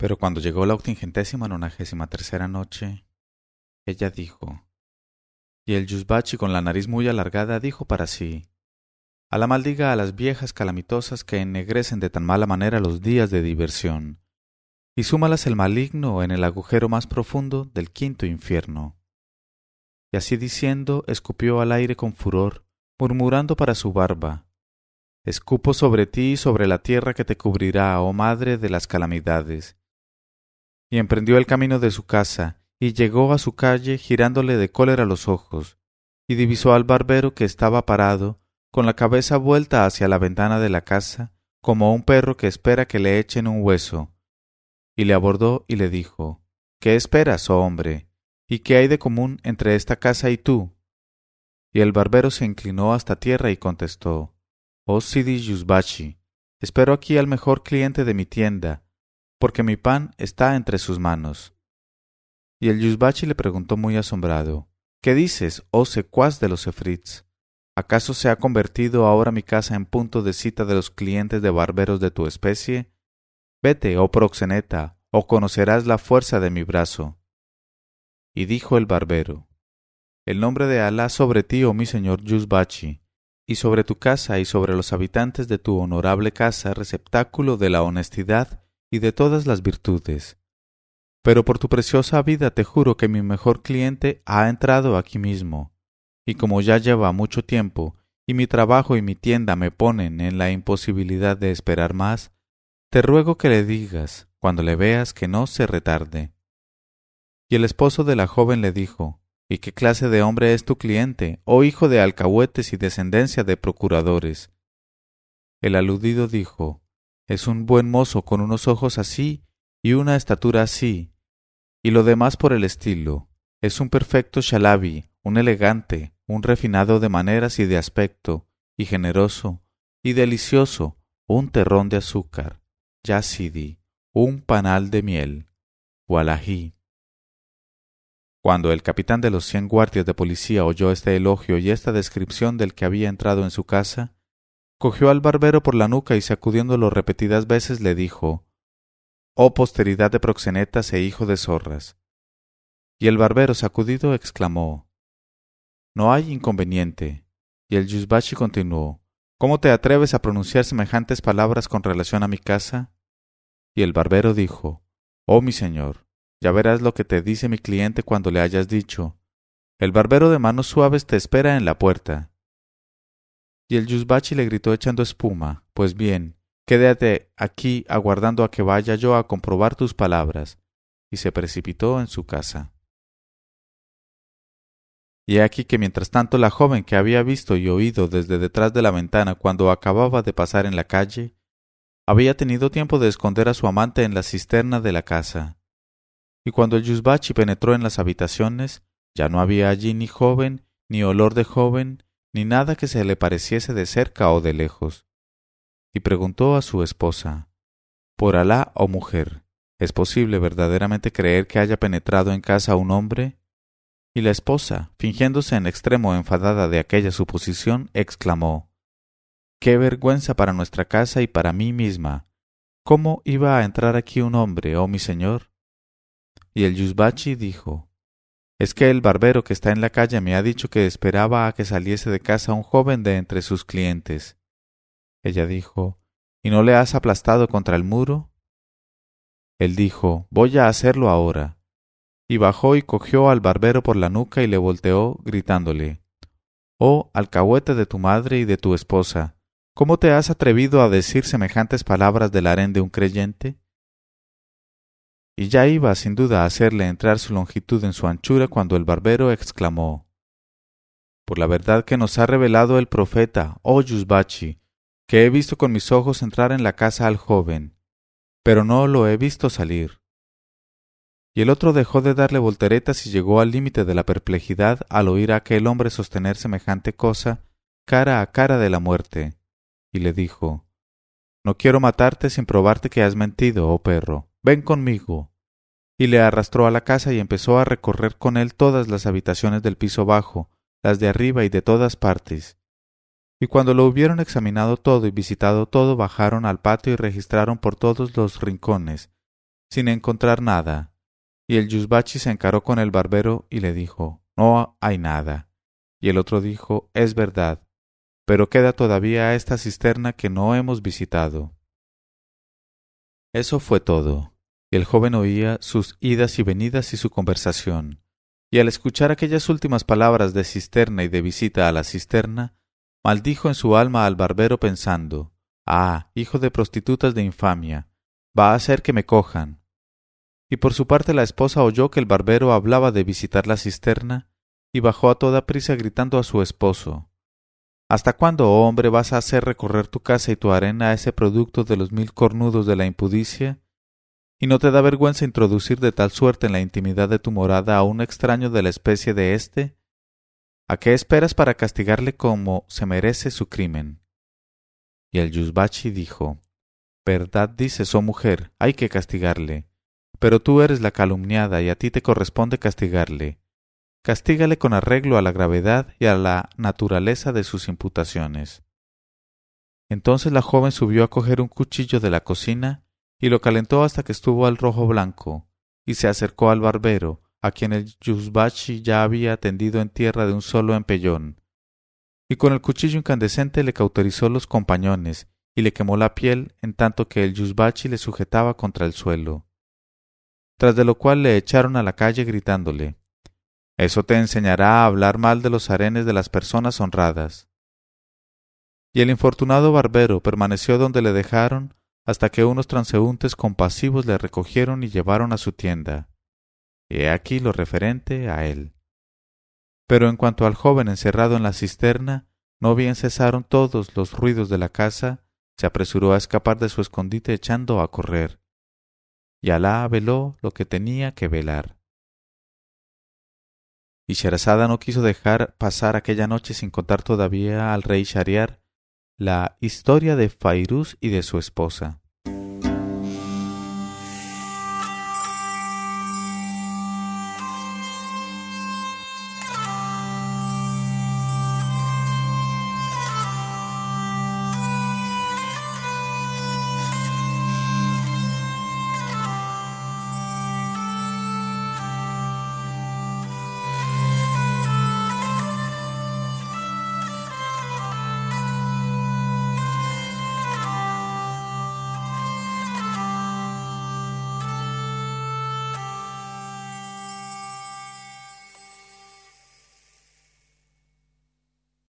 Pero cuando llegó la octingentésima nonagésima tercera noche, ella dijo, y el Yusbachi con la nariz muy alargada dijo para sí, a la maldiga a las viejas calamitosas que ennegrecen de tan mala manera los días de diversión, y súmalas el maligno en el agujero más profundo del quinto infierno. Y así diciendo, escupió al aire con furor, murmurando para su barba, Escupo sobre ti y sobre la tierra que te cubrirá, oh madre de las calamidades. Y emprendió el camino de su casa, y llegó a su calle girándole de cólera los ojos, y divisó al barbero que estaba parado, con la cabeza vuelta hacia la ventana de la casa, como un perro que espera que le echen un hueso. Y le abordó y le dijo, ¿Qué esperas, oh hombre? ¿Y qué hay de común entre esta casa y tú? Y el barbero se inclinó hasta tierra y contestó, Oh Sidi Yusbachi, espero aquí al mejor cliente de mi tienda, porque mi pan está entre sus manos. Y el Yusbachi le preguntó muy asombrado, ¿Qué dices, oh secuaz de los efrits? ¿Acaso se ha convertido ahora mi casa en punto de cita de los clientes de barberos de tu especie? Vete, oh proxeneta, o conocerás la fuerza de mi brazo. Y dijo el barbero, El nombre de Alá sobre ti, oh mi señor Yusbachi, y sobre tu casa y sobre los habitantes de tu honorable casa, receptáculo de la honestidad y de todas las virtudes. Pero por tu preciosa vida te juro que mi mejor cliente ha entrado aquí mismo, y como ya lleva mucho tiempo, y mi trabajo y mi tienda me ponen en la imposibilidad de esperar más, te ruego que le digas, cuando le veas, que no se retarde. Y el esposo de la joven le dijo, ¿Y qué clase de hombre es tu cliente, oh hijo de alcahuetes y descendencia de procuradores? El aludido dijo, Es un buen mozo con unos ojos así y una estatura así, y lo demás por el estilo. Es un perfecto shalabi, un elegante, un refinado de maneras y de aspecto, y generoso, y delicioso, un terrón de azúcar, yasidi, un panal de miel, walají. Cuando el capitán de los cien guardias de policía oyó este elogio y esta descripción del que había entrado en su casa, cogió al barbero por la nuca y sacudiéndolo repetidas veces le dijo Oh posteridad de proxenetas e hijo de zorras. Y el barbero sacudido exclamó No hay inconveniente. Y el Yusbashi continuó ¿Cómo te atreves a pronunciar semejantes palabras con relación a mi casa? Y el barbero dijo Oh mi señor, ya verás lo que te dice mi cliente cuando le hayas dicho El barbero de manos suaves te espera en la puerta. Y el Yusbachi le gritó echando espuma Pues bien, Quédate aquí aguardando a que vaya yo a comprobar tus palabras. Y se precipitó en su casa. Y he aquí que mientras tanto la joven que había visto y oído desde detrás de la ventana cuando acababa de pasar en la calle, había tenido tiempo de esconder a su amante en la cisterna de la casa. Y cuando el Yusbachi penetró en las habitaciones, ya no había allí ni joven, ni olor de joven, ni nada que se le pareciese de cerca o de lejos y preguntó a su esposa Por Alá, oh mujer, ¿es posible verdaderamente creer que haya penetrado en casa un hombre? Y la esposa, fingiéndose en extremo enfadada de aquella suposición, exclamó Qué vergüenza para nuestra casa y para mí misma. ¿Cómo iba a entrar aquí un hombre, oh mi señor? Y el Yusbachi dijo Es que el barbero que está en la calle me ha dicho que esperaba a que saliese de casa un joven de entre sus clientes ella dijo, ¿Y no le has aplastado contra el muro? Él dijo, Voy a hacerlo ahora. Y bajó y cogió al barbero por la nuca y le volteó, gritándole, Oh, alcahuete de tu madre y de tu esposa, ¿cómo te has atrevido a decir semejantes palabras del harén de un creyente? Y ya iba sin duda a hacerle entrar su longitud en su anchura cuando el barbero exclamó, Por la verdad que nos ha revelado el profeta, oh Yusbachi, que he visto con mis ojos entrar en la casa al joven, pero no lo he visto salir. Y el otro dejó de darle volteretas y llegó al límite de la perplejidad al oír a aquel hombre sostener semejante cosa cara a cara de la muerte, y le dijo No quiero matarte sin probarte que has mentido, oh perro, ven conmigo. Y le arrastró a la casa y empezó a recorrer con él todas las habitaciones del piso bajo, las de arriba y de todas partes, y cuando lo hubieron examinado todo y visitado todo, bajaron al patio y registraron por todos los rincones, sin encontrar nada, y el Yusbachi se encaró con el barbero y le dijo No hay nada. Y el otro dijo Es verdad, pero queda todavía esta cisterna que no hemos visitado. Eso fue todo, y el joven oía sus idas y venidas y su conversación, y al escuchar aquellas últimas palabras de cisterna y de visita a la cisterna, maldijo en su alma al barbero pensando Ah, hijo de prostitutas de infamia, va a hacer que me cojan. Y por su parte la esposa oyó que el barbero hablaba de visitar la cisterna, y bajó a toda prisa gritando a su esposo ¿Hasta cuándo, oh hombre, vas a hacer recorrer tu casa y tu arena a ese producto de los mil cornudos de la impudicia? ¿Y no te da vergüenza introducir de tal suerte en la intimidad de tu morada a un extraño de la especie de éste? ¿A qué esperas para castigarle como se merece su crimen? Y el Yusbachi dijo, Verdad dices, oh mujer, hay que castigarle. Pero tú eres la calumniada y a ti te corresponde castigarle castígale con arreglo a la gravedad y a la naturaleza de sus imputaciones. Entonces la joven subió a coger un cuchillo de la cocina y lo calentó hasta que estuvo al rojo blanco, y se acercó al barbero, a quien el Yusbachi ya había tendido en tierra de un solo empellón, y con el cuchillo incandescente le cauterizó los compañones y le quemó la piel en tanto que el Yusbachi le sujetaba contra el suelo. Tras de lo cual le echaron a la calle gritándole eso te enseñará a hablar mal de los arenes de las personas honradas. Y el infortunado barbero permaneció donde le dejaron hasta que unos transeúntes compasivos le recogieron y llevaron a su tienda. He aquí lo referente a él. Pero en cuanto al joven encerrado en la cisterna, no bien cesaron todos los ruidos de la casa, se apresuró a escapar de su escondite echando a correr. Y Alá veló lo que tenía que velar y Sherazada no quiso dejar pasar aquella noche sin contar todavía al rey Shariar la historia de Fairuz y de su esposa.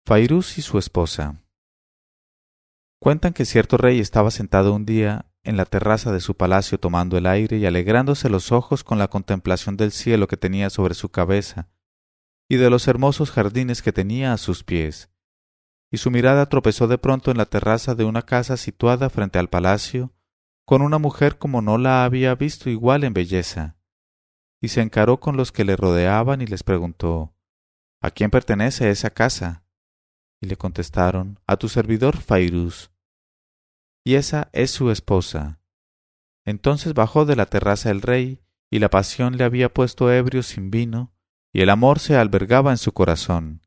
Fairuz y su esposa. Cuentan que cierto rey estaba sentado un día en la terraza de su palacio tomando el aire y alegrándose los ojos con la contemplación del cielo que tenía sobre su cabeza y de los hermosos jardines que tenía a sus pies. Y su mirada tropezó de pronto en la terraza de una casa situada frente al palacio, con una mujer como no la había visto igual en belleza. Y se encaró con los que le rodeaban y les preguntó ¿A quién pertenece esa casa? Y le contestaron, A tu servidor Fairuz. Y esa es su esposa. Entonces bajó de la terraza el rey, y la pasión le había puesto ebrio sin vino, y el amor se albergaba en su corazón.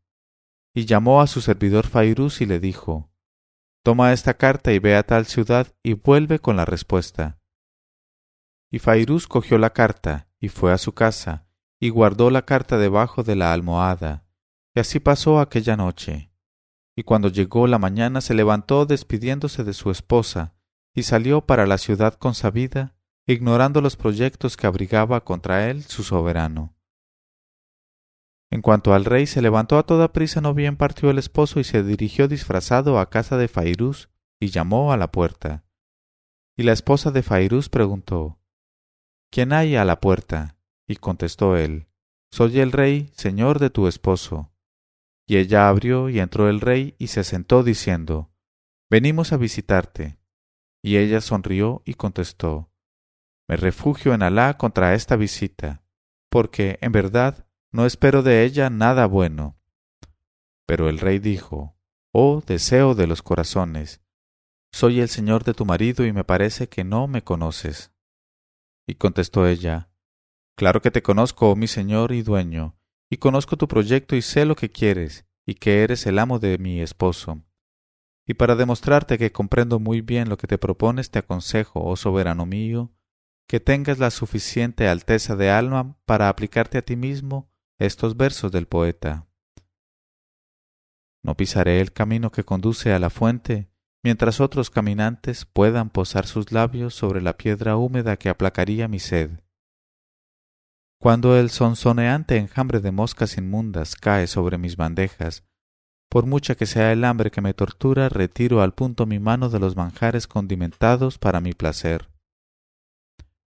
Y llamó a su servidor Fairuz y le dijo, Toma esta carta y ve a tal ciudad y vuelve con la respuesta. Y Fairuz cogió la carta y fue a su casa, y guardó la carta debajo de la almohada, y así pasó aquella noche y cuando llegó la mañana se levantó despidiéndose de su esposa, y salió para la ciudad consabida, ignorando los proyectos que abrigaba contra él su soberano. En cuanto al rey se levantó a toda prisa, no bien partió el esposo y se dirigió disfrazado a casa de Fairuz y llamó a la puerta. Y la esposa de Fairuz preguntó ¿Quién hay a la puerta? Y contestó él Soy el rey, señor de tu esposo. Y ella abrió y entró el rey y se sentó diciendo, Venimos a visitarte. Y ella sonrió y contestó, Me refugio en Alá contra esta visita, porque, en verdad, no espero de ella nada bueno. Pero el rey dijo, Oh deseo de los corazones, soy el señor de tu marido y me parece que no me conoces. Y contestó ella, Claro que te conozco, oh mi señor y dueño, y conozco tu proyecto y sé lo que quieres, y que eres el amo de mi esposo. Y para demostrarte que comprendo muy bien lo que te propones, te aconsejo, oh soberano mío, que tengas la suficiente alteza de alma para aplicarte a ti mismo estos versos del poeta. No pisaré el camino que conduce a la fuente, mientras otros caminantes puedan posar sus labios sobre la piedra húmeda que aplacaría mi sed. Cuando el sonsoneante enjambre de moscas inmundas cae sobre mis bandejas, por mucha que sea el hambre que me tortura, retiro al punto mi mano de los manjares condimentados para mi placer.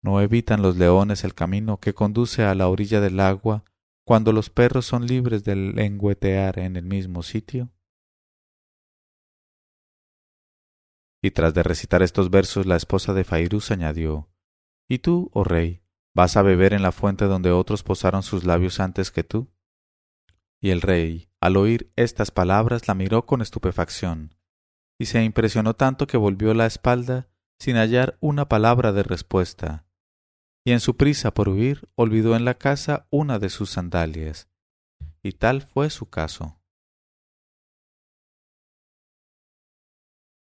No evitan los leones el camino que conduce a la orilla del agua cuando los perros son libres de lengüetear en el mismo sitio. Y tras de recitar estos versos, la esposa de Fairuz añadió ¿Y tú, oh rey, vas a beber en la fuente donde otros posaron sus labios antes que tú? Y el rey, al oír estas palabras, la miró con estupefacción, y se impresionó tanto que volvió la espalda sin hallar una palabra de respuesta, y en su prisa por huir olvidó en la casa una de sus sandalias. Y tal fue su caso.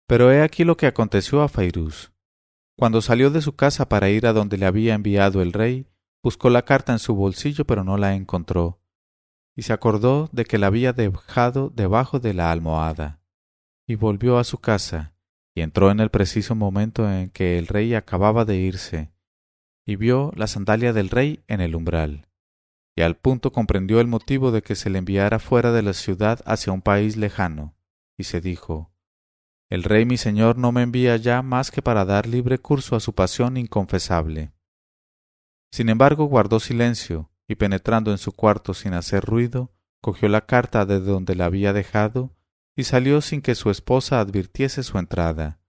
Pero he aquí lo que aconteció a Fairuz. Cuando salió de su casa para ir a donde le había enviado el rey, buscó la carta en su bolsillo pero no la encontró, y se acordó de que la había dejado debajo de la almohada, y volvió a su casa, y entró en el preciso momento en que el rey acababa de irse, y vio la sandalia del rey en el umbral, y al punto comprendió el motivo de que se le enviara fuera de la ciudad hacia un país lejano, y se dijo El rey mi señor no me envía ya más que para dar libre curso a su pasión inconfesable. Sin embargo guardó silencio, y penetrando en su cuarto sin hacer ruido, cogió la carta de donde la había dejado y salió sin que su esposa advirtiese su entrada,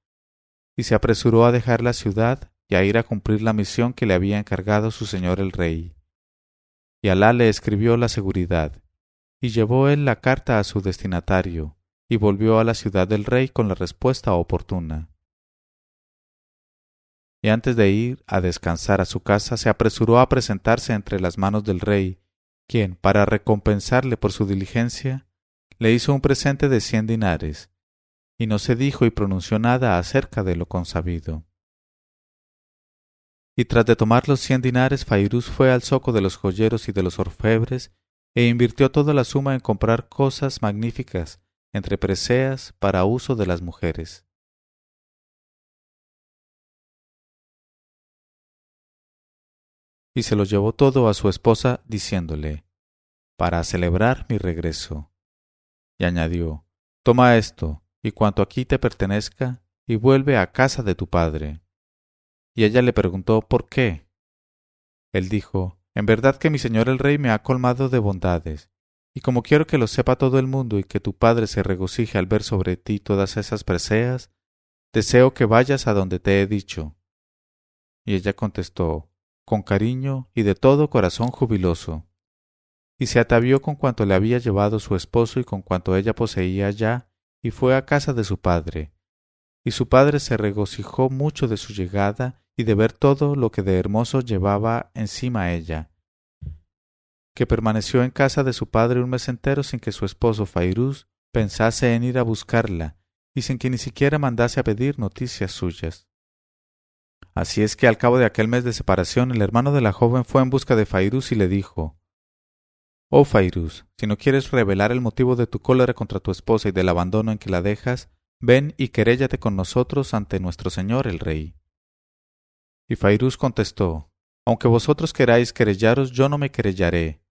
y se apresuró a dejar la ciudad y a ir a cumplir la misión que le había encargado su señor el rey. Y Alá le escribió la seguridad, y llevó él la carta a su destinatario, y volvió a la ciudad del rey con la respuesta oportuna y antes de ir a descansar a su casa se apresuró a presentarse entre las manos del rey, quien, para recompensarle por su diligencia, le hizo un presente de cien dinares, y no se dijo y pronunció nada acerca de lo consabido. Y tras de tomar los cien dinares, Fairuz fue al zoco de los joyeros y de los orfebres, e invirtió toda la suma en comprar cosas magníficas, entre preseas, para uso de las mujeres. y se lo llevó todo a su esposa, diciéndole, para celebrar mi regreso. Y añadió, Toma esto, y cuanto aquí te pertenezca, y vuelve a casa de tu padre. Y ella le preguntó por qué. Él dijo, En verdad que mi señor el rey me ha colmado de bondades, y como quiero que lo sepa todo el mundo y que tu padre se regocije al ver sobre ti todas esas preseas, deseo que vayas a donde te he dicho. Y ella contestó, con cariño y de todo corazón jubiloso, y se atavió con cuanto le había llevado su esposo y con cuanto ella poseía ya, y fue a casa de su padre. Y su padre se regocijó mucho de su llegada y de ver todo lo que de hermoso llevaba encima ella, que permaneció en casa de su padre un mes entero sin que su esposo Fairuz pensase en ir a buscarla, y sin que ni siquiera mandase a pedir noticias suyas. Así es que al cabo de aquel mes de separación el hermano de la joven fue en busca de Fairuz y le dijo Oh Fairuz, si no quieres revelar el motivo de tu cólera contra tu esposa y del abandono en que la dejas, ven y queréllate con nosotros ante nuestro señor el rey. Y Fairuz contestó Aunque vosotros queráis querellaros, yo no me querellaré.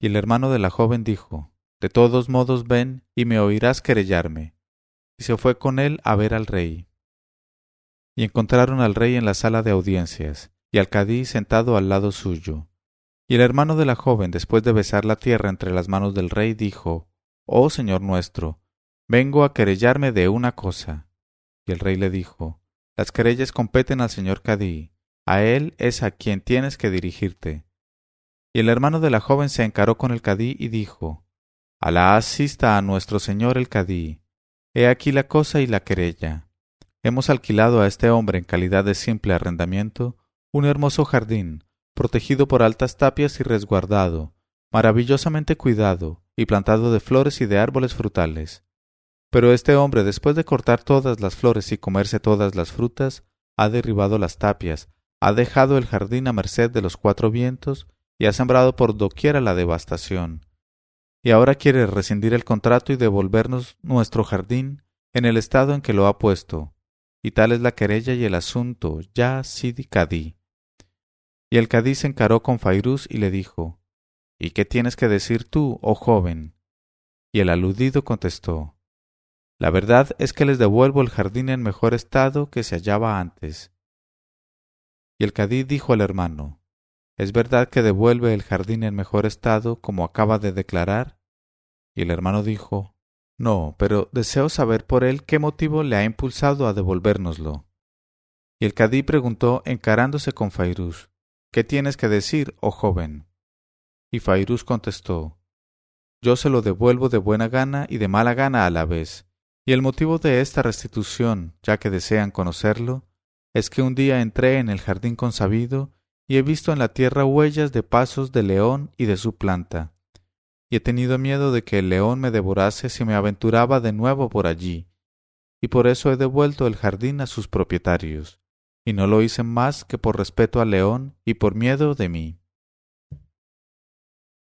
Y el hermano de la joven dijo De todos modos ven y me oirás querellarme. Y se fue con él a ver al rey y encontraron al rey en la sala de audiencias, y al cadí sentado al lado suyo. Y el hermano de la joven, después de besar la tierra entre las manos del rey, dijo Oh señor nuestro, vengo a querellarme de una cosa. Y el rey le dijo Las querellas competen al señor cadí, a él es a quien tienes que dirigirte. Y el hermano de la joven se encaró con el cadí y dijo Alá asista a nuestro señor el cadí. He aquí la cosa y la querella. Hemos alquilado a este hombre en calidad de simple arrendamiento un hermoso jardín, protegido por altas tapias y resguardado, maravillosamente cuidado y plantado de flores y de árboles frutales. Pero este hombre, después de cortar todas las flores y comerse todas las frutas, ha derribado las tapias, ha dejado el jardín a merced de los cuatro vientos y ha sembrado por doquiera la devastación. Y ahora quiere rescindir el contrato y devolvernos nuestro jardín en el estado en que lo ha puesto. Y tal es la querella y el asunto, ya Sidi Cadí. Y el Cadí se encaró con Fairuz y le dijo, ¿Y qué tienes que decir tú, oh joven? Y el aludido contestó, La verdad es que les devuelvo el jardín en mejor estado que se hallaba antes. Y el Cadí dijo al hermano, ¿Es verdad que devuelve el jardín en mejor estado como acaba de declarar? Y el hermano dijo, No, pero deseo saber por él qué motivo le ha impulsado a devolvérnoslo. Y el Cadí preguntó encarándose con Fairuz, ¿Qué tienes que decir, oh joven? Y Fairuz contestó, Yo se lo devuelvo de buena gana y de mala gana a la vez, y el motivo de esta restitución, ya que desean conocerlo, es que un día entré en el jardín consabido y he visto en la tierra huellas de pasos de león y de su planta, y he tenido miedo de que el león me devorase si me aventuraba de nuevo por allí, y por eso he devuelto el jardín a sus propietarios, y no lo hice más que por respeto al león y por miedo de mí.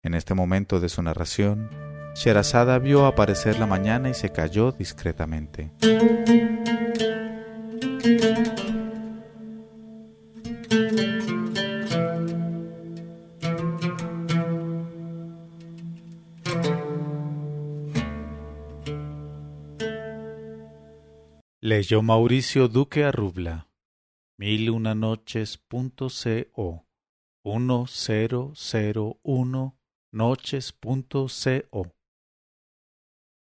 En este momento de su narración, Sherazada vio aparecer la mañana y se calló discretamente. Leyó Mauricio Duque Arrubla. Mil una noches punto co. Uno cero cero uno noches punto co.